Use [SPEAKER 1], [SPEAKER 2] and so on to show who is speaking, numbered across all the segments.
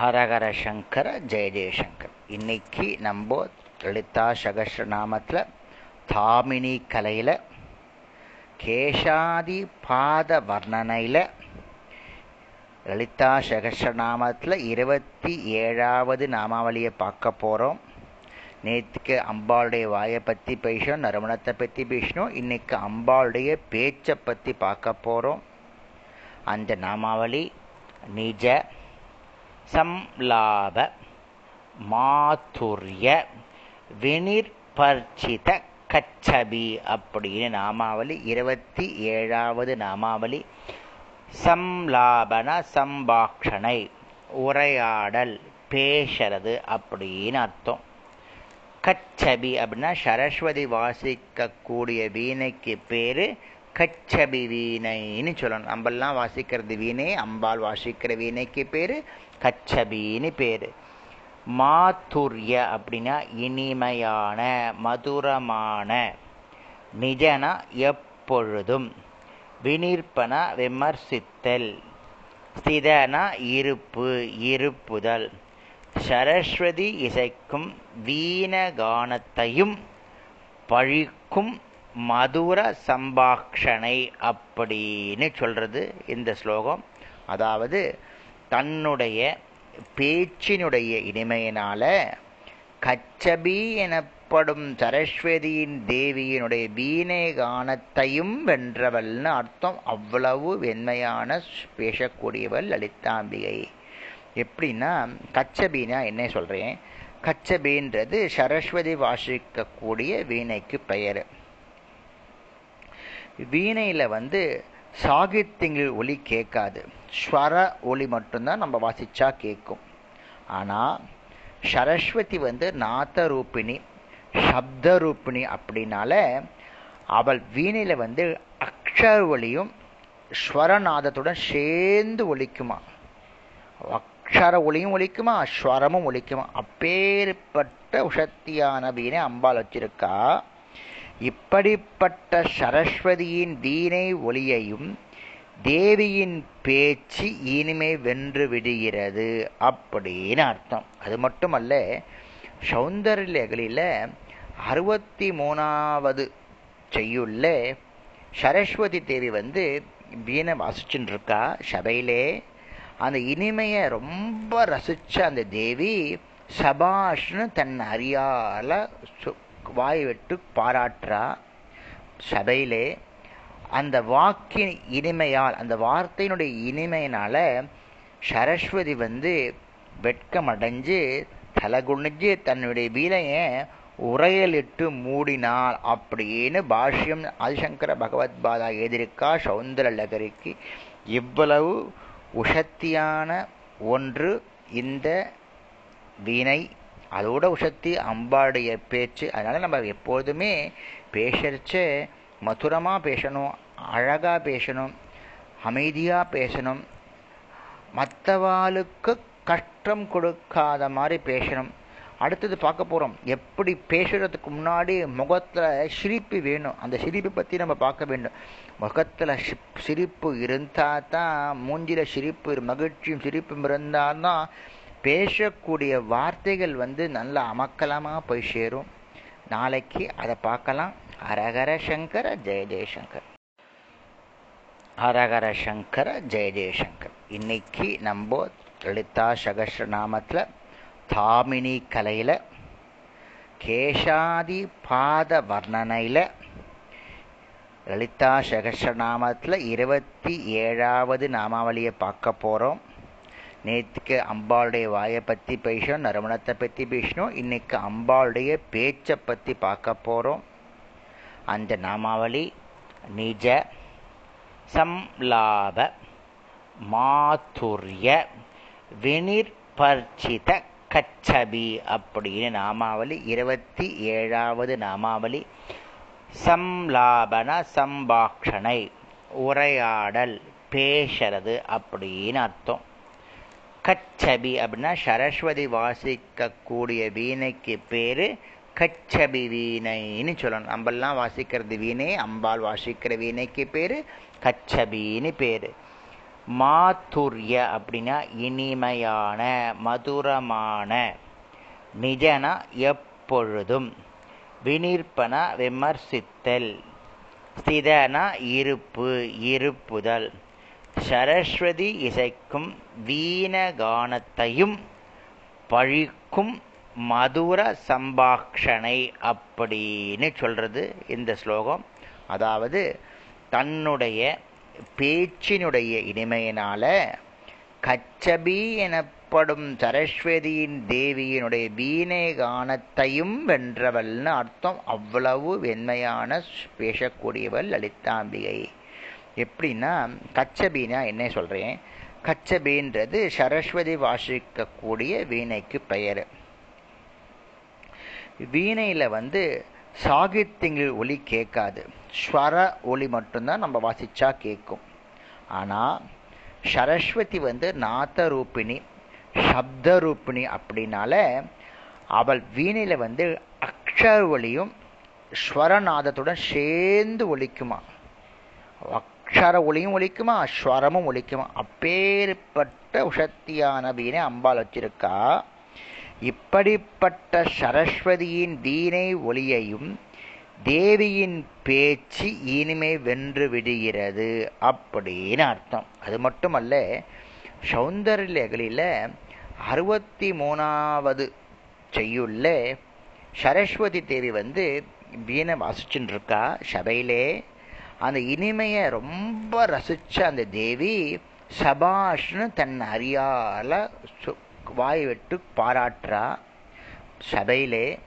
[SPEAKER 1] ஹரஹர சங்கர ஜெய ஜெயசங்கர். இன்னைக்கு நம்ம லலிதா சகஸ்ர நாமத்தில் தாமினி கலையில் கேஷாதி பாத வர்ணனையில் லலிதா சகஸ்ர நாமத்தில் இருபத்தி ஏழாவது நாமாவளியை பார்க்க போகிறோம் நேற்றுக்கு அம்பாளுடைய வாயை பற்றி பேசணும் நறுமணத்தை பற்றி பேசணும் இன்னைக்கு அம்பாளுடைய பேச்சை பற்றி பார்க்க போகிறோம் அந்த நாமாவளி நிஜ சம்லாப மாதுரிய வினிர்பர்ச்சித கச்சபி அப்படின்னு நாமாவளி இருபத்தி ஏழாவது நாமாவளி. சம்லாபன சம்பாஷணை உரையாடல் பேசுறது அப்படின்னு அர்த்தம். கச்சபி அப்படின்னா சரஸ்வதி வாசிக்கக்கூடிய வீணைக்கு பேரு கச்சபி வீணைன்னு சொல்லணும். நம்மெல்லாம் வாசிக்கிறது வீணை அம்பாள் வாசிக்கிற வீணைக்கு பேர் கச்சபின்னு பேர். மாத்துரிய அப்படின்னா இனிமையான மதுரமான நிஜனா எப்பொழுதும் வினிற்பன விமர்சித்தல் ஸ்திதனா இருப்பு இருப்புதல் சரஸ்வதி இசைக்கும் வீணகானத்தையும் பழிக்கும் மதுர சம்பாஷணை அப்படின்னு சொல்றது இந்த ஸ்லோகம். அதாவது தன்னுடைய பேச்சினுடைய இனிமையினால கச்சபி எனப்படும் சரஸ்வதியின் தேவியினுடைய வீணை கானத்தையும் வென்றவள்னு அர்த்தம். அவ்வளவு வெண்மையான பேசக்கூடியவள் லலிதாம்பிகை. எப்படின்னா கச்சபின்னா என்ன சொல்றேன்? கச்சபின்றது சரஸ்வதி வாசிக்கக்கூடிய வீணைக்கு பெயர். வீணையில் வந்து சாகித்யங்கள் ஒலி கேட்காது. ஸ்வர ஒலி மட்டும்தான் நம்ம வாசித்தா கேட்கும். ஆனால் சரஸ்வதி வந்து நாத்த ரூபிணி சப்த ரூபிணி அப்படின்னால அவள் வீணையில் வந்து அக்ஷர ஒளியும் ஸ்வரநாதத்துடன் சேர்ந்து ஒலிக்குமா? அக்ஷர ஒளியும் ஒலிக்குமா? ஸ்வரமும் ஒலிக்குமா? அப்பேற்பட்ட உஷத்தியான வீணை அம்பாள் வச்சிருக்கா. இப்படிப்பட்ட சரஸ்வதியின் வீணை ஒளியையும் தேவியின் பேச்சு இனிமை வென்று விடுகிறது அப்படின்னு அர்த்தம். அது மட்டுமல்ல லேகலில் அறுபத்தி மூணாவது செய்யுள்ள சரஸ்வதி தேவி வந்து வீணை வாசிச்சுட்டு இருக்கா சபையிலே. அந்த இனிமையை ரொம்ப ரசித்த அந்த தேவி சபாஷ்னு தன் அறியால வாய் விட்டு பாராட்டுறா சபையிலே அந்த வாக்கின் இனிமையால் அந்த வார்த்தையினுடைய இனிமையினால சரஸ்வதி வந்து வெட்கமடைஞ்சு தலகுனிஞ்சு தன்னுடைய வீலையை உரையலிட்டு மூடினாள் அப்படின்னு பாஷ்யம் ஆதிசங்கர பகவத்பாதா எதிர்க்கா சௌந்தர லகரிக்கு. இவ்வளவு உஷத்தியான ஒன்று இந்த வீணை அதோட உஷத்தி அம்பாடைய பேச்சு அதனால் நம்ம எப்போதுமே பேசறச்ச மதுரமாக பேசணும் அழகாக பேசணும் அமைதியாக பேசணும் மற்றவாளுக்கு கஷ்டம் கொடுக்காத மாதிரி பேசணும். அடுத்தது பார்க்க போகிறோம் எப்படி பேசுறதுக்கு முன்னாடி முகத்தில் சிரிப்பு வேணும். அந்த சிரிப்பை பற்றி நம்ம பார்க்க வேண்டும். முகத்தில் சிரிப்பு இருந்தால் தான் மூஞ்சியில் சிரிப்பு மகிழ்ச்சியும் சிரிப்பும் இருந்தால்தான் பேசக்கூடிய வார்த்தைகள் வந்து நல்ல அமக்கலமாக போய் சேரும். நாளைக்கு அதை பார்க்கலாம். ஹரஹர சங்கர ஜெய ஜெயசங்கர் ஹரஹர சங்கர ஜெய ஜெயசங்கர் இன்னைக்கு நம்ம லலிதா சகஸ்ர நாமத்தில் தாமினி கலையில் கேஷாதி பாத வர்ணனையில் லலிதா சகஸ்ர நாமத்தில் இருபத்தி ஏழாவது நாமாவளியை பார்க்க போகிறோம் நேற்றுக்கு அம்பாளுடைய வாயை பற்றி பேசணும் நறுமணத்தை பற்றி பேசணும் இன்னைக்கு அம்பாளுடைய பேச்சை பற்றி பார்க்க போகிறோம் அந்த நாமாவளி நிஜ சம்லாப மாதுரிய வினிர்பர்ச்சித கச்சபி அப்படின்னு நாமாவளி இருபத்தி ஏழாவது நாமாவளி. சம்லாபன சம்பாஷணை உரையாடல் பேசுறது அப்படின்னு அர்த்தம். கச்சபி அப்படின்னா சரஸ்வதி வாசிக்கக்கூடிய வீணைக்கு பேர் கச்சபி வீணைன்னு சொல்லணும். நம்மெல்லாம் வாசிக்கிறது வீணை அம்பாள் வாசிக்கிற வீணைக்கு பேர் கச்சபின்னு பேர். மாத்துரிய அப்படின்னா இனிமையான மதுரமான நிஜனா எப்பொழுதும் வினிற்பன விமர்சித்தல் ஸ்திதனா இருப்பு இருப்புதல். சரஸ்வதி இசைக்கும் வீணகானத்தையும் பழிக்கும் மதுர சம்பாஷணை அப்படின்னு சொல்கிறது இந்த ஸ்லோகம். அதாவது தன்னுடைய பேச்சினுடைய இனிமையினால கச்சபி எனப்படும் சரஸ்வதியின் தேவியினுடைய வீணை கானத்தையும் வென்றவள்னு அர்த்தம். அவ்வளவு வெண்மையான பேசக்கூடியவள் லலிதாம்பிகை. எப்படின்னா கச்சபீனா என்ன சொல்கிறேன் கச்சபீன்றது சரஸ்வதி வாசிக்கக்கூடிய வீணைக்கு பெயர். வீணையில் வந்து சாகித்யங்கள் ஒலி கேட்காது. ஸ்வர ஒலி மட்டும்தான் நம்ம வாசித்தா கேட்கும். ஆனால் சரஸ்வதி வந்து நாத ரூபிணி சப்த ரூபிணி அப்படின்னால அவள் வீணையில் வந்து அக்ஷர ஒளியும் ஸ்வரநாதத்துடன் சேர்ந்து ஒலிக்குமா? அக்ஷர ஒளியும் ஒலிக்குமா ஸ்வரமும் ஒலிக்குமா? அப்பேற்பட்ட உஷத்தியான வீணை அம்பாள் வச்சிருக்கா. இப்படிப்பட்ட சரஸ்வதியின் வீணை ஒளியையும் தேவியின் பேச்சு இனிமை வென்று விடுகிறது அப்படின்னு அர்த்தம். அது மட்டுமல்ல சௌந்தர்யகளில் அறுபத்தி மூணாவது செய்யுள்ள சரஸ்வதி தேவி வந்து வீணை வாசிச்சுட்டு இருக்கா சபையிலே அந்த இனிமையை ரொம்ப ரசித்த அந்த தேவி சபாஷ்னு தன் அறியால வாய் விட்டு பாராட்டுறா. சபையிலே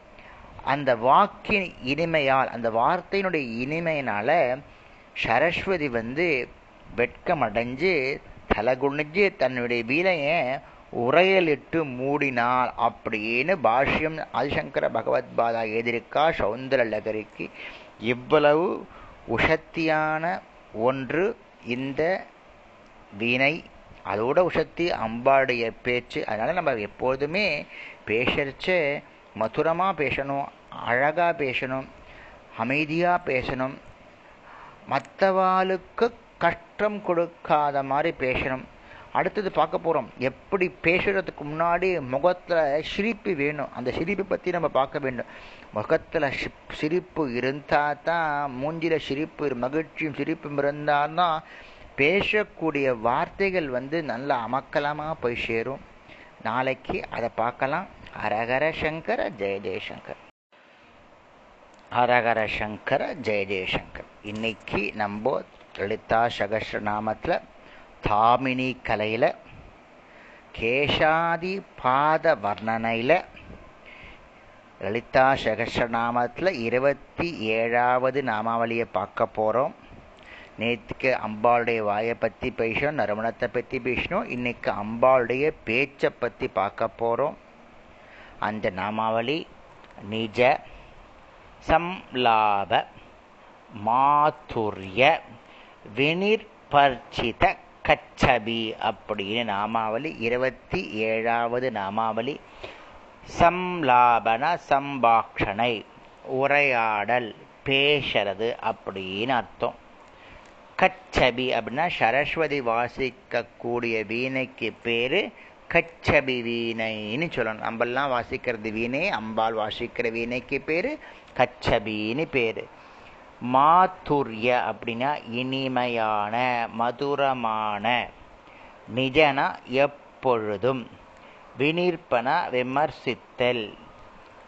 [SPEAKER 1] அந்த வாக்கின் இனிமையால் அந்த வார்த்தையினுடைய இனிமையினால சரஸ்வதி வந்து வெட்கமடைஞ்சு தலகுனிஞ்சு தன்னுடைய வீலையை உரையலிட்டு மூடினாள் அப்படின்னு பாஷ்யம் ஆதிசங்கர பகவத்பாதா எதிர்க்கா சௌந்தர லகரிக்கு. இவ்வளவு உஷத்தியான ஒன்று இந்த வீணை. அதோட உஷத்தி அம்பாடைய பேச்சு. அதனால் நம்ம எப்போதுமே பேசறச்ச மதுரமாக பேசணும் அழகாக பேசணும் அமைதியாக பேசணும். மற்றவாளுக்கு கஷ்டம் கொடுக்காத மாதிரி பேசணும். அடுத்தது பார்க்க போகிறோம் எப்படி பேசுறதுக்கு முன்னாடி முகத்தில் சிரிப்பு வேணும். அந்த சிரிப்பை பற்றி நம்ம பார்க்க வேண்டும். முகத்தில் சிரிப்பு இருந்தால் தான் மூஞ்சியில் சிரிப்பு மகிழ்ச்சியும் சிரிப்பும் இருந்தால் தான் பேசக்கூடிய வார்த்தைகள் வந்து நல்லா அமக்கலமாக போய் சேரும். நாளைக்கு அதை பார்க்கலாம். ஹரஹர சங்கர ஜெய ஜெயசங்கர் ஹரஹர சங்கர ஜெய ஜெயசங்கர் இன்னைக்கு நம்ம லலிதா சகஸ்ரநாமத்தில் தாமினி கலையில் கேஷாதி பாத வர்ணனையில் லலிதா சகசநாமத்தில் இருபத்தி ஏழாவது நாமாவளியை பார்க்க போகிறோம் நேற்றுக்கு அம்பாளுடைய வாயை பற்றி பேசணும் நறுமணத்தை பற்றி பேசணும் இன்றைக்கு அம்பாளுடைய பேச்சை பற்றி பார்க்க போகிறோம் அந்த நாமாவளி நிஜ சம்லாப மாதுரிய வினிர்பர்ச்சித கச்சபி அப்படின்னு நாமாவளி இருபத்தி ஏழாவது நாமாவளி. சம்லாபன சம்பாஷணை உரையாடல் பேசுறது அப்படின்னு அர்த்தம். கச்சபி அப்படின்னா சரஸ்வதி வாசிக்கக்கூடிய வீணைக்கு பேர் கச்சபி வீணைன்னு சொல்லணும். நம்மெல்லாம் வாசிக்கிறது வீணை அம்பாள் வாசிக்கிற வீணைக்கு பேர் கச்சபின்னு பேர். மாத்துரிய அப்படின்னா இனிமையான மதுரமான. நிஜனா எப்பொழுதும். வினிற்பன விமர்சித்தல்.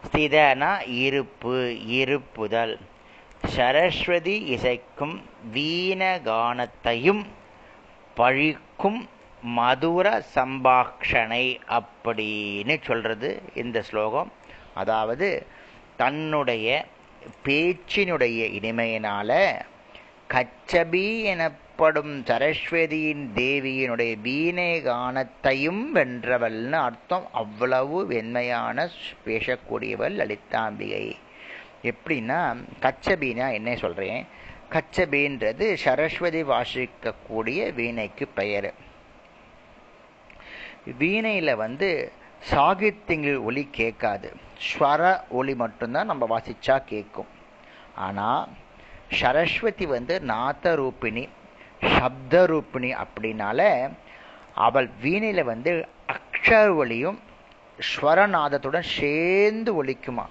[SPEAKER 1] ஸ்திதனா இருப்பு இருப்புதல். சரஸ்வதி இசைக்கும் வீணகானத்தையும் பழிக்கும் மதுர சம்பாஷணை அப்படின்னு சொல்றது இந்த ஸ்லோகம். அதாவது தன்னுடைய பேச்சினுடைய இனிமையினால கச்சபி எனப்படும் சரஸ்வதியின் தேவியினுடைய வீணை கானத்தையும் வென்றவள்னு அர்த்தம். அவ்வளவு வெண்மையான பேசக்கூடியவள் லலிதாம்பிகை. எப்படின்னா கச்சபின்னா என்ன சொல்றேன்? கச்சபின்றது சரஸ்வதி வாசிக்கக்கூடிய வீணைக்கு பெயர். வீணையில் வந்து சாகித்யங்கள் ஒலி கேட்காது. ஸ்வர ஒலி மட்டும்தான் நம்ம வாசிச்சா கேட்கும். ஆனால் சரஸ்வதி வந்து நாத்த ரூபிணி சப்தரூபிணி அப்படின்னால அவள் வீணையில் வந்து அக்ஷர ஒளியும் ஸ்வரநாதத்துடன் சேர்ந்து ஒலிக்குமா?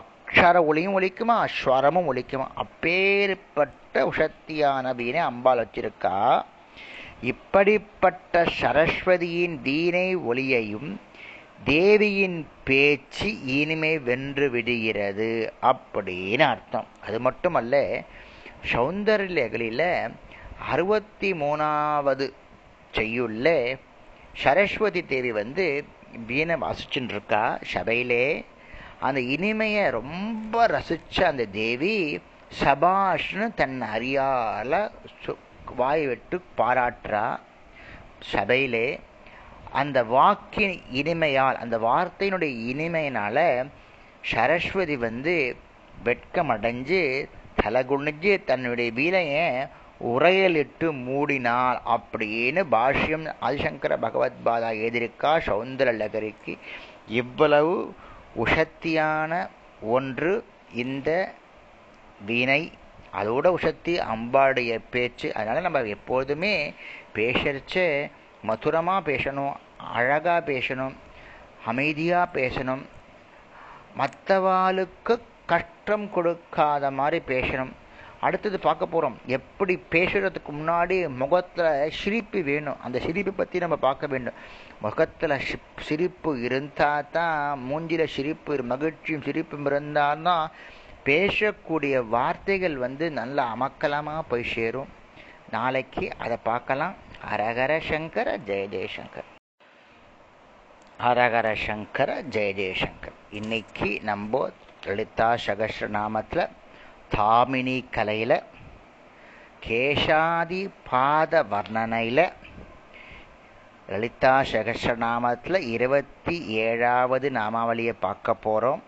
[SPEAKER 1] அக்ஷர ஒளியும் ஒலிக்குமா? ஸ்வரமும் ஒலிக்குமா? அப்பேற்பட்ட உஷத்தியான வீணை அம்பாள் வச்சிருக்கா. இப்படிப்பட்ட சரஸ்வதியின் வீணை ஒளியையும் தேவியின் பேச்சு இனிமை வென்று விடுகிறது அப்படின்னு அர்த்தம். அது மட்டுமல்ல சௌந்தர்யகளில் அறுபத்தி மூணாவது செய்யுள்ள சரஸ்வதி தேவி வந்து வீணை வாசிச்சுட்டு இருக்கா சபையிலே. அந்த இனிமையை ரொம்ப ரசிச்ச அந்த தேவி சபாஷ்னு தன் அறியால வாய் விட்டு பாராட்டுறா சபையிலே அந்த வாக்கின் இனிமையால் அந்த வார்த்தையினுடைய இனிமையினால சரஸ்வதி வந்து வெட்கம் அடைஞ்சு தன்னுடைய வீலையை உரையலிட்டு மூடினாள் அப்படின்னு பாஷ்யம் ஆதிசங்கர பகவத்பாதா எதிர்க்கா சௌந்தர லகரிக்கு. இவ்வளவு உஷத்தியான ஒன்று இந்த வீணை அதோட உஷத்தி அம்பாடைய பேச்சு அதனால் நம்ம எப்போதுமே பேசறச்ச மதுரமாக பேசணும் அழகாக பேசணும் அமைதியாக பேசணும் மற்றவாளுக்கு கஷ்டம் கொடுக்காத மாதிரி பேசணும். அடுத்தது பார்க்க போகிறோம் எப்படி பேசுறதுக்கு முன்னாடி முகத்தில் சிரிப்பு வேணும். அந்த சிரிப்பை பற்றி நம்ம பார்க்க வேண்டும். முகத்தில் சிரிப்பு இருந்தால் தான் மூஞ்சியில் சிரிப்பு மகிழ்ச்சியும் சிரிப்பும் இருந்தால் தான் பேசக்கூடிய வார்த்தைகள் வந்து நல்ல அமக்கலமாக போய் சேரும். நாளைக்கு அதை பார்க்கலாம். ஹரஹர சங்கர ஜெய ஜெயசங்கர் ஹரஹர சங்கர ஜெய ஜெயசங்கர் இன்னைக்கு நம்ம லலிதா சகஸ்ர நாமத்தில் தாமினி கலையில் கேஷாதி பாத வர்ணனையில் லலிதா சகஸ்ர நாமத்தில் இருபத்தி ஏழாவது நாமாவளியை பார்க்க போகிறோம்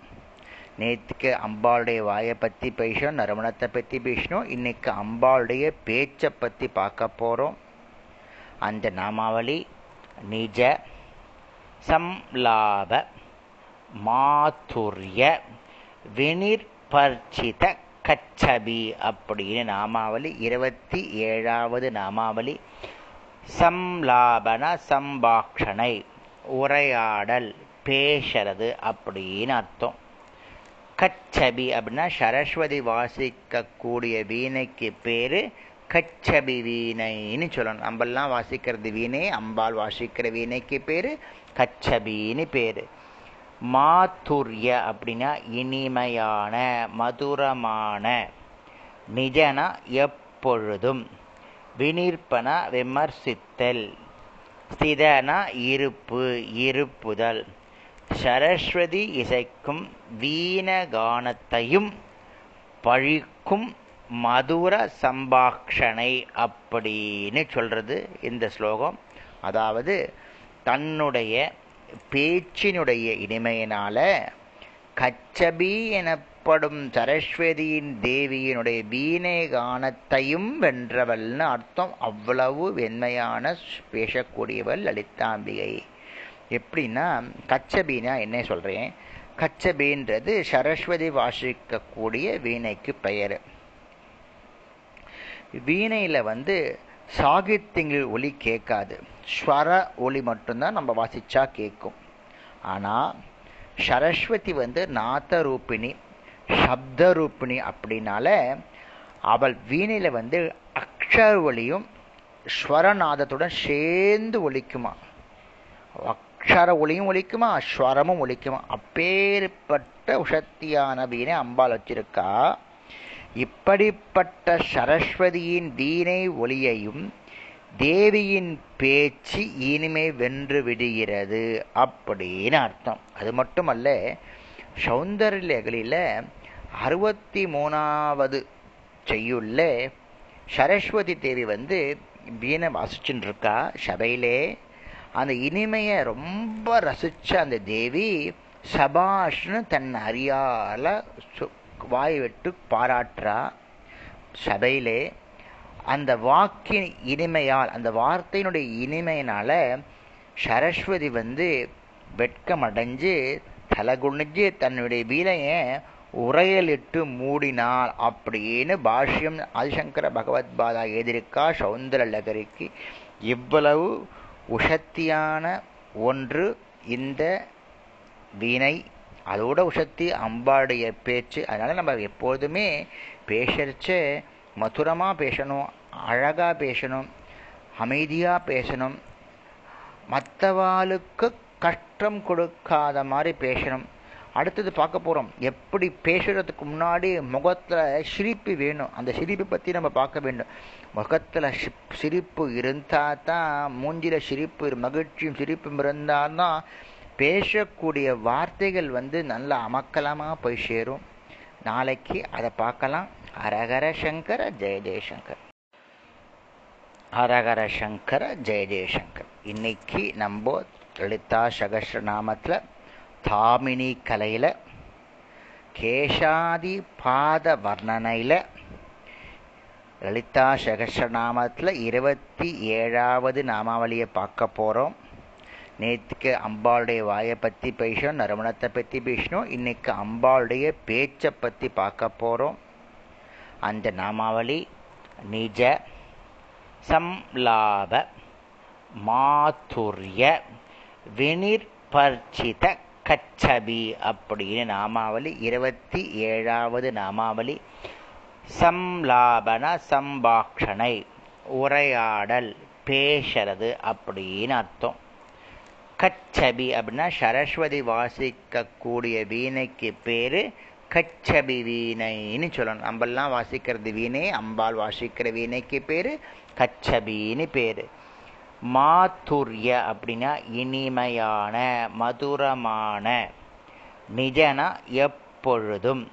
[SPEAKER 1] நேற்றுக்கு அம்பாளுடைய வாயை பற்றி பேசணும் நறுமணத்தை பற்றி பேசணும் இன்னைக்கு அம்பாளுடைய பேச்சை பற்றி பார்க்க போகிறோம் அந்த நாமாவளி நிஜ சம்லாப மாதுரிய வினிர்பர்ச்சித கச்சபி அப்படின்னு நாமாவளி இருபத்தி ஏழாவது நாமாவளி. சம்லாபன சம்பாஷணை உரையாடல் பேசுறது அப்படின்னு அர்த்தம். கச்சபி அப்படின்னா சரஸ்வதி வாசிக்கக்கூடிய வீணைக்கு பேரு கச்சபி வீணைன்னு சொல்லணும். நம்மெல்லாம் வாசிக்கிறது வீணை அம்பாள் வாசிக்கிற வீணைக்கு பேரு கச்சபின்னு பேரு. மாதுரிய அப்படின்னா இனிமையான மதுரமான நிஜனா எப்பொழுதும் வினிற்பன விமர்சித்தல் ஸ்திதனா இருப்பு இருப்புதல். சரஸ்வதி இசைக்கும் வீணகானத்தையும் பழிக்கும் மதுர சம்பாஷணை அப்படின்னு சொல்கிறது இந்த ஸ்லோகம். அதாவது தன்னுடைய பேச்சினுடைய இனிமையினால கச்சபி எனப்படும் சரஸ்வதியின் தேவியினுடைய வீணை கானத்தையும் வென்றவள்னு அர்த்தம். அவ்வளவு வெண்மையான பேசக்கூடியவள் லலிதாம்பிகை. எப்படின்னா கச்சபீனா என்ன சொல்கிறேன் கச்சபீன்றது சரஸ்வதி வாசிக்கக்கூடிய வீணைக்கு பெயர். வீணையில் வந்து சாகித்யங்கள் ஒலி கேட்காது. ஸ்வர ஒலி மட்டும்தான் நம்ம வாசித்தா கேட்கும். ஆனால் சரஸ்வதி வந்து நாத ரூபிணி சப்த ரூபிணி அப்படின்னால அவள் வீணையில் வந்து அக்ஷர ஒலியும் ஸ்வரநாதத்துடன் சேர்ந்து ஒழிக்குமா அக்ஷர ஒளியும் ஒழிக்குமா ஸ்வரமும் ஒழிக்குமா அப்பேற்பட்ட உஷத்தியான வீணை அம்பாள் வச்சிருக்கா. இப்படிப்பட்ட சரஸ்வதியின் வீணை ஒளியையும் தேவியின் பேச்சு இனிமை வென்று விடுகிறது அப்படின்னு அர்த்தம். அது மட்டுமல்ல சௌந்தர்யகளில் அறுபத்தி மூணாவது செய்யுள்ள சரஸ்வதி தேவி வந்து வீணை வாசிச்சுட்டு இருக்கா சபையிலே அந்த இனிமையை ரொம்ப ரசிச்ச அந்த தேவி சபாஷ்னு தன் அறியால வாய் விட்டு பாராட்டுறா. சபையிலே அந்த வாக்கின் இனிமையால் அந்த வார்த்தையினுடைய இனிமையினால சரஸ்வதி வந்து வெட்கம் அடைஞ்சு தன்னுடைய வீலையை உரையலிட்டு மூடினாள் அப்படின்னு பாஷ்யம் ஆதிசங்கர பகவத்பாதா எதிர்க்கா சௌந்தர லகரிக்கு. இவ்வளவு உஷத்தியான ஒன்று இந்த வீணை. அதோட உஷத்தி அம்பாடைய பேச்சு. அதனால் நம்ம எப்போதுமே பேசறச்ச மதுரமாக பேசணும் அழகாக பேசணும் அமைதியாக பேசணும். மற்றவாளுக்கு கஷ்டம் கொடுக்காத மாதிரி பேசணும். அடுத்தது பார்க்க போகிறோம் எப்படி பேசுறதுக்கு முன்னாடி முகத்தில் சிரிப்பு வேணும். அந்த சிரிப்பை பற்றி நம்ம பார்க்க வேண்டும். முகத்தில் சிரிப்பு இருந்தால் தான் மூஞ்சில சிரிப்பு மகிழ்ச்சியும் சிரிப்பும் இருந்தால் தான் பேசக்கூடிய வார்த்தைகள் வந்து நல்லா அமக்கலமாக போய் சேரும். நாளைக்கு அதை பார்க்கலாம். ஹரஹர சங்கர ஜெய ஜெயசங்கர் ஹரஹர சங்கர ஜெய ஜெயசங்கர் இன்னைக்கு நம்ம லலிதா சகஸ்ரநாமத்தில் தாமினி கலையில் கேஷாதி பாத வர்ணனையில் லலிதா சகசநாமத்தில் இருபத்தி ஏழாவது நாமாவளியை பார்க்க போகிறோம் நேற்றுக்கு அம்பாளுடைய வாயை பற்றி பேசணும் நறுமணத்தை பற்றி பேசணும் இன்றைக்கு அம்பாளுடைய பேச்சை பற்றி பார்க்க போகிறோம் அந்த நாமாவளி நிஜ சம்லாப மாதுரிய வினிர்பர்ச்சித கச்சபி அப்படின்னு நாமாவளி இருபத்தி ஏழாவது நாமாவளி. சம்லாபன சம்பாஷணை உரையாடல் பேசுறது அப்படின்னு அர்த்தம். கச்சபி அப்படின்னா சரஸ்வதி வாசிக்கக்கூடிய வீணைக்கு பேரு கச்சபி வீணைன்னு சொல்லணும். நம்மெல்லாம் வாசிக்கிறது வீணை அம்பாள் வாசிக்கிற வீணைக்கு பேரு கச்சபின்னு பேரு. மாத்துரிய அப்படின்னா இனிமையான மதுரமான. நிஜனா எப்பொழுதும்.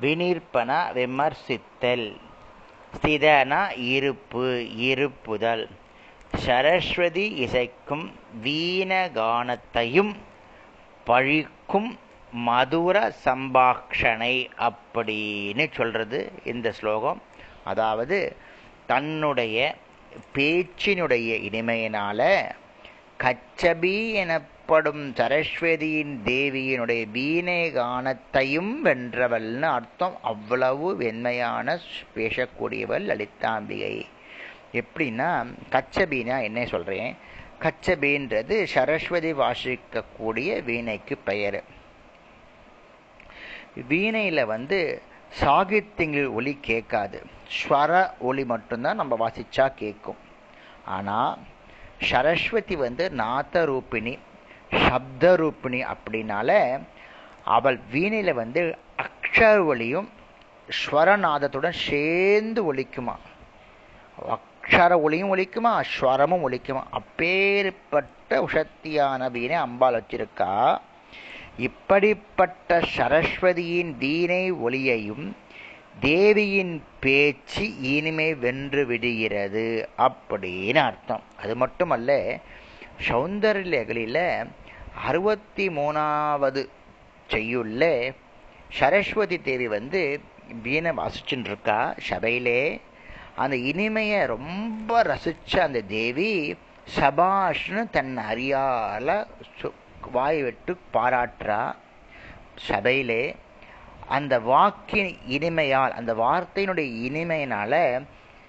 [SPEAKER 1] வினிற்பன விமர்சித்தல். ஸ்திதனா இருப்பு இருப்புதல். சரஸ்வதி இசைக்கும் வீணகானத்தையும் பழிக்கும் மதுர சம்பாஷணை அப்படின்னு சொல்றது இந்த ஸ்லோகம். அதாவது தன்னுடைய பேச்சினுடைய இனிமையினால கச்சபி எனப்படும் சரஸ்வதியின் தேவியினுடைய வீணை கானத்தையும் வென்றவள்னு அர்த்தம் அவ்வளவு வெண்மையான பேசக்கூடியவள் லலிதாம்பிகை. எப்படின்னா கச்சபின்னா என்ன சொல்றேன்? கச்சபின்றது சரஸ்வதி வாசிக்கக்கூடிய வீணைக்கு பெயர். வீணையில வந்து சாகித்யங்கள் ஒலி கேட்காது. ஸ்வர ஒலி மட்டும்தான் நம்ம வாசிச்சா கேட்கும். ஆனால் சரஸ்வதி வந்து நாத்த ரூபிணி சப்த ரூபிணி அப்படின்னால அவள் வீணையில் வந்து அக்ஷர ஒளியும் ஸ்வரநாதத்துடன் சேர்ந்து ஒழிக்குமா அக்ஷர ஒளியும் ஒழிக்குமா ஸ்வரமும் ஒழிக்குமா அப்பேற்பட்ட உஷத்தியான வீணை அம்பாள் வச்சிருக்கா. இப்படிப்பட்ட சரஸ்வதியின் வீணை ஒளியையும் தேவியின் பேச்சு இனிமே வென்று விடுகிறது அப்படின்னு அர்த்தம். அது மட்டுமல்ல சௌந்தர்யகளில் அறுபத்தி மூணாவது செய்யுள்ள சரஸ்வதி தேவி வந்து வீணை வாசிச்சுட்டு இருக்கா சபையிலே. அந்த இனிமையை ரொம்ப ரசித்த அந்த தேவி சபாஷ்னு தன் அறியால வாய் விட்டு பாராட்டுறா சபையிலே அந்த வாக்கின் இனிமையால் அந்த வார்த்தையினுடைய இனிமையினால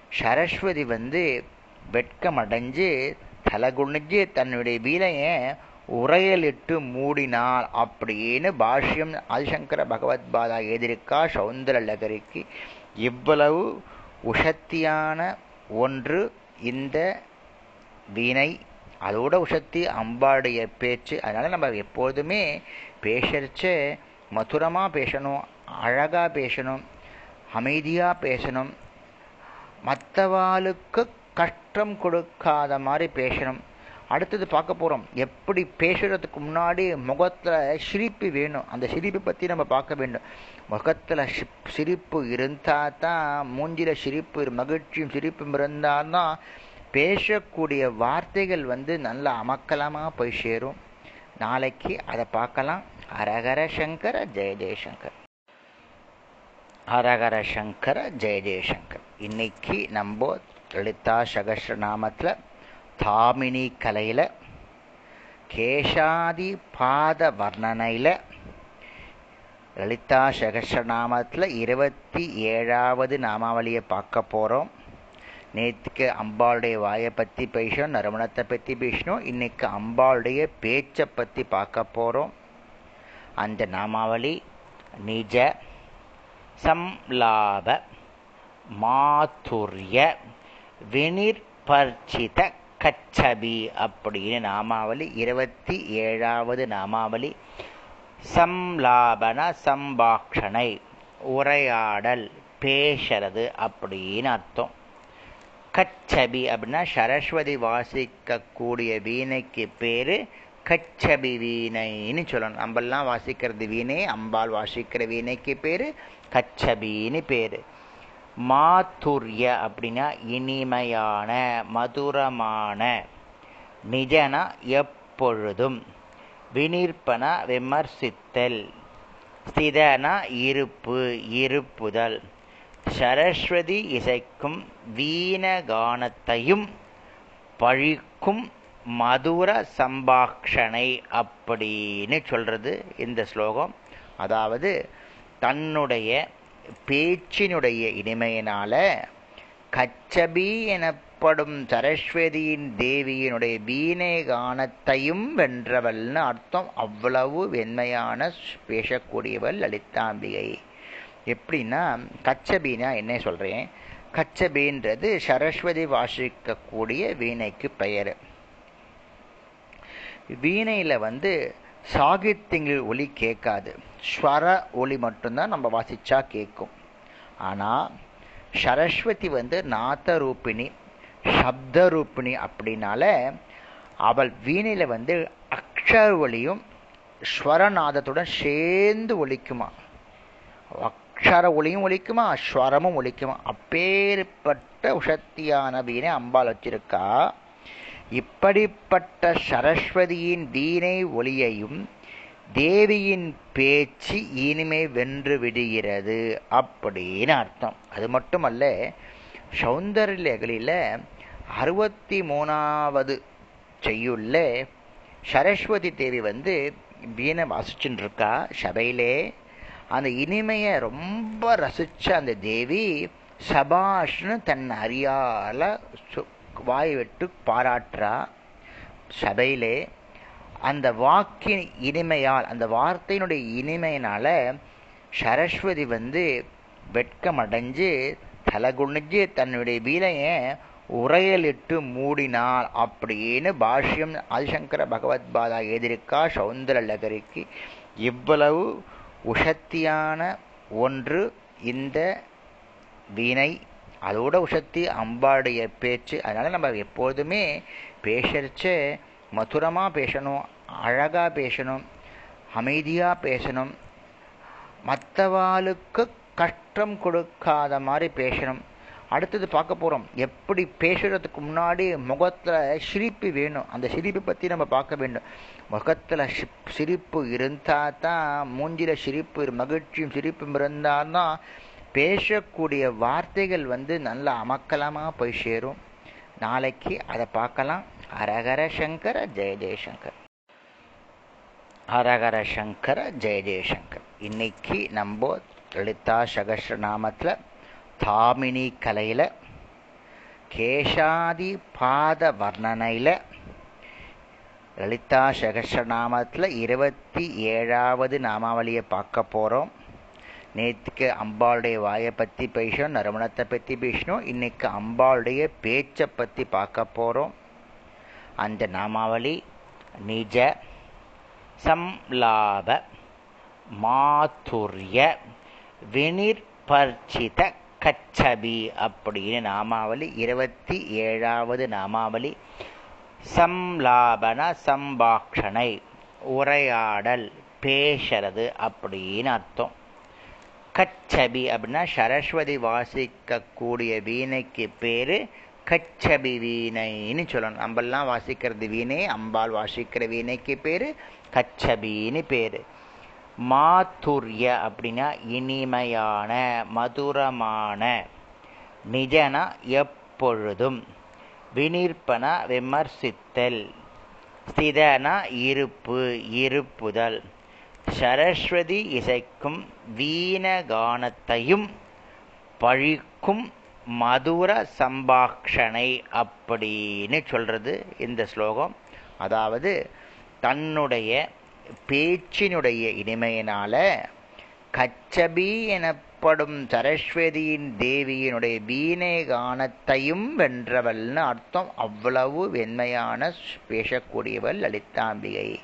[SPEAKER 1] சரஸ்வதி வந்து வெட்கமடைஞ்சு தலை குனிஞ்சு தன்னுடைய வீலைய உரையலிட்டு மூடினாள். அப்படின்னு பாஷ்யம் ஆதிசங்கர பகவத்பாதா எதிர்க்கா சௌந்தர லகரிக்கு. இவ்வளவு உஷத்தியான ஒன்று இந்த வீணை அதோட உஷத்தி அம்பாடைய பேச்சு அதனால நம்ம எப்போதுமே பேசறச்ச மதுரமாக பேசணும் அழகாக பேசணும் அமைதியாக பேசணும் மற்றவாளுக்கு கஷ்டம் கொடுக்காத மாதிரி பேசணும். அடுத்தது பார்க்க போகிறோம் எப்படி பேசுறதுக்கு முன்னாடி முகத்தில் சிரிப்பு வேணும். அந்த சிரிப்பை பற்றி நம்ம பார்க்க வேண்டும். முகத்தில் சிரிப்பு இருந்தால் தான் மூஞ்சியில் சிரிப்பு மகிழ்ச்சியும் சிரிப்பும் இருந்தால் தான் பேசக்கூடிய வார்த்தைகள் வந்து நல்ல அமக்கலமாக போய் சேரும். நாளைக்கு அதை பார்க்கலாம். ஹரஹர சங்கர ஜெய ஜெயசங்கர் ஹரஹர சங்கர ஜெய ஜெயசங்கர் இன்னைக்கு நம்ம லலிதா சகஸ்ர நாமத்தில் தாமினி கலையில் கேஷாதி பாத வர்ணனையில் லலிதா சகஸ்ரநாமத்தில் இருபத்தி ஏழாவது நாமாவளியை பார்க்க போகிறோம் நேற்றுக்கு அம்பாளுடைய வாயை பற்றி பேசணும் நறுமணத்தை பற்றி பேசணும் இன்னைக்கு அம்பாளுடைய பேச்சை பற்றி பார்க்க போகிறோம் அந்த நாமாவளி நிஜ சம்லாப மாதுரிய வினிர்பர்ச்சித கச்சபி அப்படின்னு நாமாவளி இருபத்தி ஏழாவது நாமாவளி. சம்லாபன சம்பாஷணை உரையாடல் பேசுறது அப்படின்னு அர்த்தம். கச்சபி அப்படின்னா சரஸ்வதி வாசிக்கக்கூடிய வீணைக்கு பேரு கச்சபி வீணைன்னு சொல்லணும். நம்மெல்லாம் வாசிக்கிறது வீணை அம்பாள் வாசிக்கிற வீணைக்கு பேரு கச்சபின்னு பேரு. மாதுரிய அப்படின்னா இனிமையான மதுரமான நிஜனா எப்பொழுதும் வினிற்பன விமர்சித்தல் ஸ்திதனா இருப்பு இருப்புதல். சரஸ்வதி இசைக்கும் வீணகானத்தையும் பழிக்கும் மதுர சம்பாஷணை அப்படின்னு சொல்கிறது இந்த ஸ்லோகம். அதாவது தன்னுடைய பேச்சினுடைய இனிமையினால கச்சபி எனப்படும் சரஸ்வதியின் தேவியினுடைய வீணை கானத்தையும் வென்றவள்னு அர்த்தம். அவ்வளவு வெண்மையான பேசக்கூடியவள் லலிதாம்பிகை. எப்படின்னா கச்சபீனா என்ன சொல்கிறேன் கச்சபீன்றது சரஸ்வதி வாசிக்கக்கூடிய வீணைக்கு பெயர். வீணையில் வந்து சாகித்யங்கள் ஒலி கேட்காது. ஸ்வர ஒளி மட்டும்தான் நம்ம வாசித்தா கேட்கும். ஆனால் சரஸ்வதி வந்து நாத்த ரூபிணி சப்த ரூபிணி அப்படின்னால அவள் வீணையில் வந்து அக்ஷர ஒலியும் ஸ்வரநாதத்துடன் சேர்ந்து ஒலிக்குமா? அக்ஷர ஒளியும் ஒழிக்குமா ஸ்வரமும் ஒழிக்குமா அப்பேற்பட்ட உஷத்தியான வீணை அம்பாள் வச்சிருக்கா. இப்படிப்பட்ட சரஸ்வதியின் வீணை ஒளியையும் தேவியின் பேச்சு இனிமே வென்று விடுகிறது அப்படின்னு அர்த்தம். அது மட்டுமல்ல சௌந்தர்யகளில் அறுபத்தி மூணாவது செய்யுள்ள சரஸ்வதி தேவி வந்து வீணை வாசிச்சுட்டு இருக்கா சபையிலே அந்த இனிமையை ரொம்ப ரசித்த அந்த தேவி சபாஷ்னு தன் அறியால வாய் விட்டு பாராட்டுறா. சபையிலே அந்த வாக்கின் இனிமையால் அந்த வார்த்தையினுடைய இனிமையினால சரஸ்வதி வந்து வெட்கமடைஞ்சு தலை குனிஞ்சு தன்னுடைய வீலைய உரையலிட்டு மூடினாள் அப்படின்னு பாஷ்யம் ஆதிசங்கர பகவத்பாதா எதிர்க்கா சௌந்தர லகரிக்கு. இவ்வளவு உஷத்தியான ஒன்று இந்த வீணை. அதோட உஷத்தி அம்பாடைய பேச்சு. அதனால் நம்ம எப்போதுமே பேசறச்ச மதுரமாக பேசணும் அழகாக பேசணும் அமைதியாக பேசணும். மற்றவாளுக்கு கஷ்டம் கொடுக்காத மாதிரி பேசணும். அடுத்தது பார்க்க போகிறோம் எப்படி பேசுறதுக்கு முன்னாடி முகத்தில் சிரிப்பு வேணும். அந்த சிரிப்பு பற்றி நம்ம பார்க்க வேண்டும். முகத்தில் சிரிப்பு இருந்தால் தான் மூஞ்சில சிரிப்பு மகிழ்ச்சியும் சிரிப்பும் இருந்தால்தான் பேசக்கூடிய வார்த்தைகள் வந்து நல்ல அமக்கலமாக போய் சேரும். நாளைக்கு அதை பார்க்கலாம். ஹரஹர சங்கர ஜெய ஜெயசங்கர் ஹரஹர சங்கர ஜெய ஜெயசங்கர் இன்னைக்கு நம்ம லலிதா சகஸ்ர நாமத்தில் தாமினி கலையில் கேஷாதி பாத வர்ணனையில் லலிதா சகசநாமத்தில் இருபத்தி ஏழாவது நாமாவளியை பார்க்க போகிறோம் நேற்றுக்கு அம்பாளுடைய வாயை பற்றி பேசணும் நறுமணத்தை பற்றி பேசணும் இன்றைக்கு அம்பாளுடைய பேச்சை பற்றி பார்க்க போகிறோம் அந்த நாமாவளி நிஜ சம்லாப மாதுரிய வினிர்பர்ச்சித கச்சபி அப்படின்னு நாமாவளி இருபத்தி ஏழாவது நாமாவளி. சம்லாபன சம்பாஷணை உரையாடல் பேசுறது அப்படின்னு அர்த்தம். கச்சபி அப்படின்னா சரஸ்வதி வாசிக்கக்கூடிய வீணைக்கு பேரு கச்சபி வீணைன்னு சொல்லணும். நம்மெல்லாம் வாசிக்கிறது வீணை அம்பாள் வாசிக்கிற வீணைக்கு பேரு கச்சபின்னு பேரு. மாத்துரிய அப்படின்னா இனிமையான மதுரமான. நிஜனா எப்பொழுதும். வினிற்பன விமர்சித்தல். ஸ்திதனா இருப்பு இருப்புதல். சரஸ்வதி இசைக்கும் வீணகானத்தையும் பழிக்கும் மதுர சம்பாஷணை அப்படின்னு சொல்றது இந்த ஸ்லோகம். அதாவது தன்னுடைய பேச்சினுடைய இனிமையினால கச்சபி எனப்படும் சரஸ்வதியின் தேவியினுடைய வீணை கானத்தையும் வென்றவள்னு அர்த்தம் அவ்வளவு வெண்மையான பேசக்கூடியவள் லலிதாம்பிகை.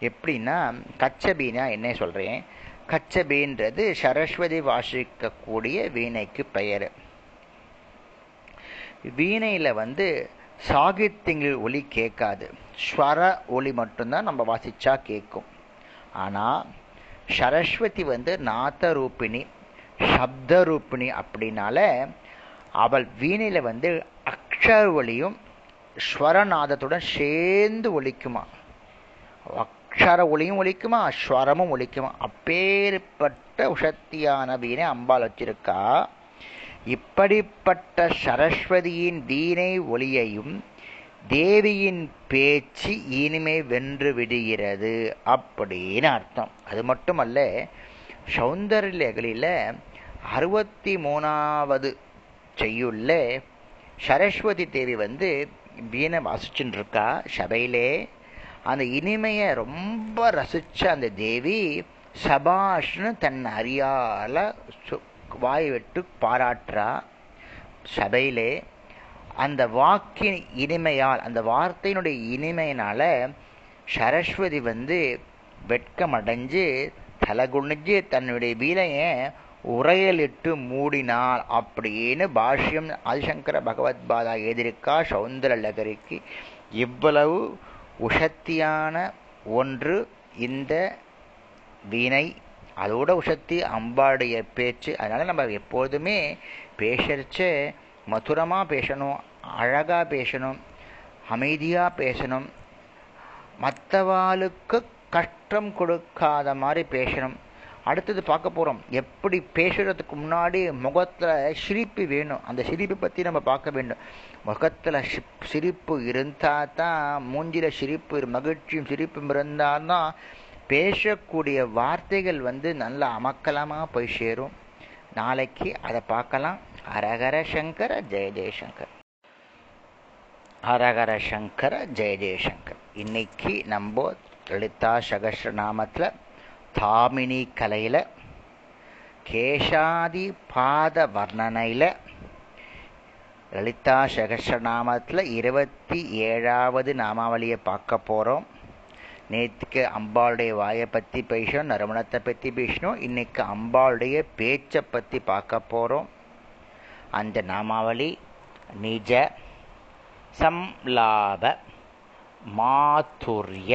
[SPEAKER 1] எப்படின்னா கச்சபினா என்ன சொல்றேன்? கச்சபின்றது சரஸ்வதி வாசிக்கக்கூடிய வீணைக்கு பெயர். வீணையில வந்து சாகித்யங்கள் ஒலி கேட்காது. ஸ்வர ஒலி மட்டும்தான் நம்ம வாசிச்சா கேட்கும். ஆனால் சரஸ்வதி வந்து நாத ரூபிணி சப்த ரூபிணி அப்படின்னால அவள் வீணையில் வந்து அக்ஷர ஒளியும் ஸ்வரநாதத்துடன் சேர்ந்து ஒலிக்குமா? அக்ஷர ஒளியும் ஒலிக்குமா? ஸ்வரமும் ஒலிக்குமா? அப்பேற்பட்ட உஷத்தியான வீணை அம்பாள் வச்சிருக்கா. இப்படிப்பட்ட சரஸ்வதியின் வீணை ஒளியையும் தேவியின் பேச்சு இனிமை வென்று விடுகிறது அப்படின்னு அர்த்தம். அது மட்டுமல்ல சௌந்தர்யகளில் அறுபத்தி மூணாவது செய்யுள்ள சரஸ்வதி தேவி வந்து வீணை வாசிச்சுட்டு இருக்கா சபையிலே. அந்த இனிமையை ரொம்ப ரசித்த அந்த தேவி சபாஷ்னு தன் அறியால வாய் விட்டு பாராட்டுறா. சபையிலே அந்த வாக்கின் இனிமையால் அந்த வார்த்தையினுடைய இனிமையினால சரஸ்வதி வந்து வெட்கமடைஞ்சு தலகுனிஞ்சு தன்னுடைய வீணையை உரையலிட்டு மூடினாள் அப்படின்னு பாஷ்யம் ஆதிசங்கர பகவத்பாதா எழுதியிருக்கா சௌந்தர லகரிக்கு. இவ்வளவு உஷத்தியான ஒன்று இந்த வீணை அதோட உஷத்தி அம்பாடைய பேச்சு அதனால நம்ம எப்போதுமே பேசுறச்சே மதுரமாக பேசணும் அழகாக பேசணும் அமைதியாக பேசணும் மற்றவாளுக்கு கஷ்டம் கொடுக்காத மாதிரி பேசணும். அடுத்தது பார்க்க போகிறோம் எப்படி பேசுறதுக்கு முன்னாடி முகத்தில் சிரிப்பு வேணும்? அந்த சிரிப்பை பற்றி நம்ம பார்க்க வேண்டும். முகத்தில் சிரிப்பு இருந்தால் தான் மூஞ்சில சிரிப்பு மகிழ்ச்சியும் சிரிப்பும் இருந்தால்தான் பேசக்கூடிய வார்த்தைகள் வந்து நல்ல அமக்கலமாக போய் சேரும். நாளைக்கு அதை பார்க்கலாம். ஹரஹர சங்கர ஜெய ஜெயசங்கர். ஹரஹர சங்கர ஜெய ஜெயசங்கர். இன்னைக்கு நம்ம லலிதா சகஸ்ரநாமத்தில் தாமினி கலையில் கேஷாதி பாத வர்ணனையில் லலிதா சகஸ்ரநாமத்தில் இருபத்தி ஏழாவது நாமாவளியை பார்க்க போகிறோம் நேற்றுக்கு அம்பாளுடைய வாயை பற்றி பேசணும் நறுமணத்தை பற்றி பேசணும் இன்னைக்கு அம்பாளுடைய பேச்சை பற்றி பார்க்க போகிறோம் அந்த நாமாவளி நிஜ சம்லாப மாதுரிய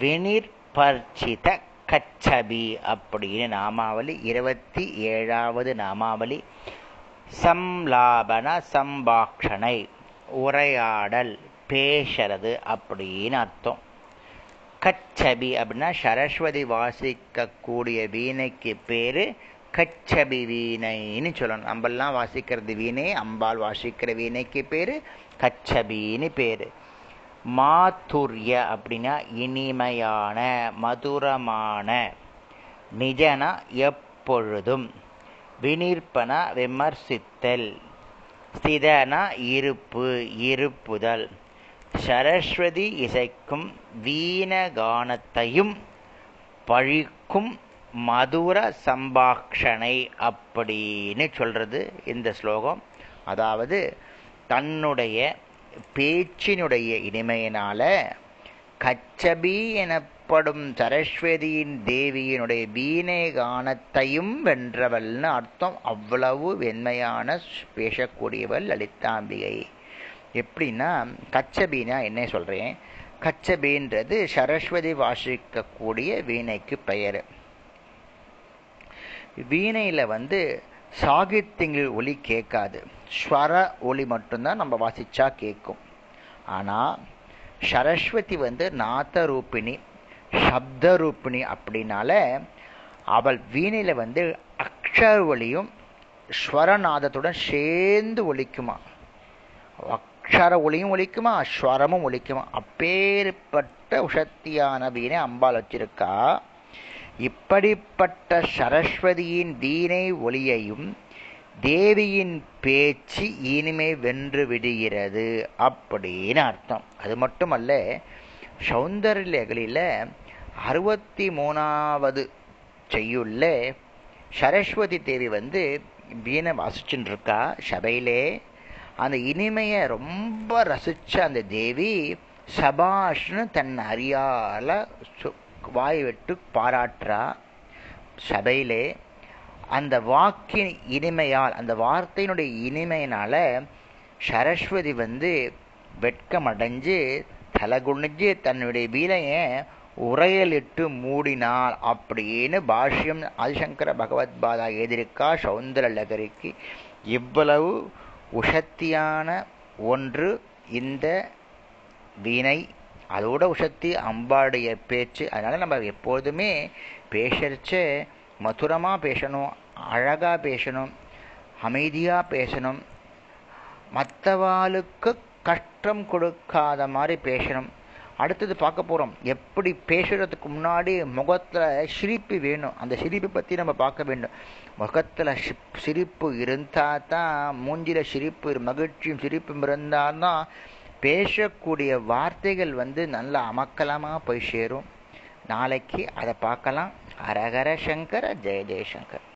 [SPEAKER 1] வினிர்பர்ச்சித கச்சபி அப்படின்னு நாமாவளி இருபத்தி ஏழாவது நாமாவளி. சம்லாபன சம்பாஷணை உரையாடல் பேசுறது அப்படின்னு அர்த்தம். கச்சபி அப்படின்னா சரஸ்வதி வாசிக்கக்கூடிய வீணைக்கு பேரு கச்சபி வீணைன்னு சொல்லணும். நம்மெல்லாம் வாசிக்கிறது வீணை அம்பாள் வாசிக்கிற வீணைக்கு பேரு கச்சபின்னு பேரு. மாதுரிய அப்படின்னா இனிமையான மதுரமான நிஜனா எப்பொழுதும் வினிற்பன விமர்சித்தல் ஸ்திதனா இருப்பு இருப்புதல் சரஸ்வதி இசைக்கும் வீணகானத்தையும் பழிக்கும் மதுர சம்பாஷணை அப்படின்னு சொல்றது இந்த ஸ்லோகம். அதாவது தன்னுடைய பேச்சினுடைய இனிமையினால கச்சபி எனப்படும் சரஸ்வதியின் தேவியினுடைய வீணை கானத்தையும் வென்றவள்னு அர்த்தம். அவ்வளவு வெண்மையான பேசக்கூடியவள் லலிதாம்பிகை. எப்படின்னா கச்சபினா என்ன சொல்றேன்? கச்சபின்றது சரஸ்வதி வாசிக்கக்கூடிய வீணைக்கு பெயர். வீணையில் வந்து சாகித்யங்கள் ஒலி கேட்காது. ஸ்வர ஒளி மட்டும்தான் நம்ம வாசிச்சா கேட்கும். ஆனால் சரஸ்வதி வந்து நாத்த ரூபிணி சப்த ரூபிணி அப்படின்னால அவள் வீணையில் வந்து அக்ஷர ஒலியும் ஸ்வரநாதத்துடன் சேர்ந்து ஒலிக்குமா? அக்ஷர ஒளியும் ஒலிக்குமா ஸ்வரமும் ஒலிக்குமா? அப்பேற்பட்ட உஷத்தியான வீணை அம்பாள் வச்சிருக்கா. இப்படிப்பட்ட சரஸ்வதியின் வீணை ஒளியையும் தேவியின் பேச்சு இனிமை வென்று விடுகிறது அப்படின்னு அர்த்தம். அது மட்டுமல்ல சௌந்தர்யகளில் அறுபத்தி மூணாவது செய்யுள்ள சரஸ்வதி தேவி வந்து வீணை வாசிச்சுட்டு இருக்கா சபையிலே அந்த இனிமையை ரொம்ப ரசித்த அந்த தேவி சபாஷ்னு தன் அறியால வாய் விட்டு பாராட்டுறா. சபையிலே அந்த வாக்கின் இனிமையால் அந்த வார்த்தையினுடைய இனிமையினால சரஸ்வதி வந்து வெட்கமடைஞ்சு தலகுனிஞ்சு தன்னுடைய வீணையை உரையலிட்டு மூடினாள் அப்படின்னு பாஷ்யம் ஆதிசங்கர பகவத்பாதா எழுதியிருக்கா சௌந்தர லகரிக்கு. இவ்வளவு உஷத்தியான ஒன்று இந்த வீணை. அதோட உஷத்தி அம்பாடைய பேச்சு. அதனால் நம்ம எப்போதுமே பேசுறச்ச மதுரமாக பேசணும் அழகாக பேசணும் அமைதியாக பேசணும். மற்றவாளுக்கு கஷ்டம் கொடுக்காத மாதிரி பேசணும். அடுத்தது பார்க்க போகிறோம் எப்படி பேசுகிறதுக்கு முன்னாடி முகத்தில் சிரிப்பு வேணும். அந்த சிரிப்பு பற்றி நம்ம பார்க்க வேண்டும். முகத்தில் சிரிப்பு இருந்தால் தான் மூஞ்சியில் சிரிப்பு மகிழ்ச்சியும் சிரிப்பும் இருந்தால் தான் பேசக்கூடிய வார்த்தைகள் வந்து நல்ல அமக்கலமாக போய் சேரும். நாளைக்கு அதை பார்க்கலாம். ஹரஹர சங்கர ஜெய ஜெயசங்கர்.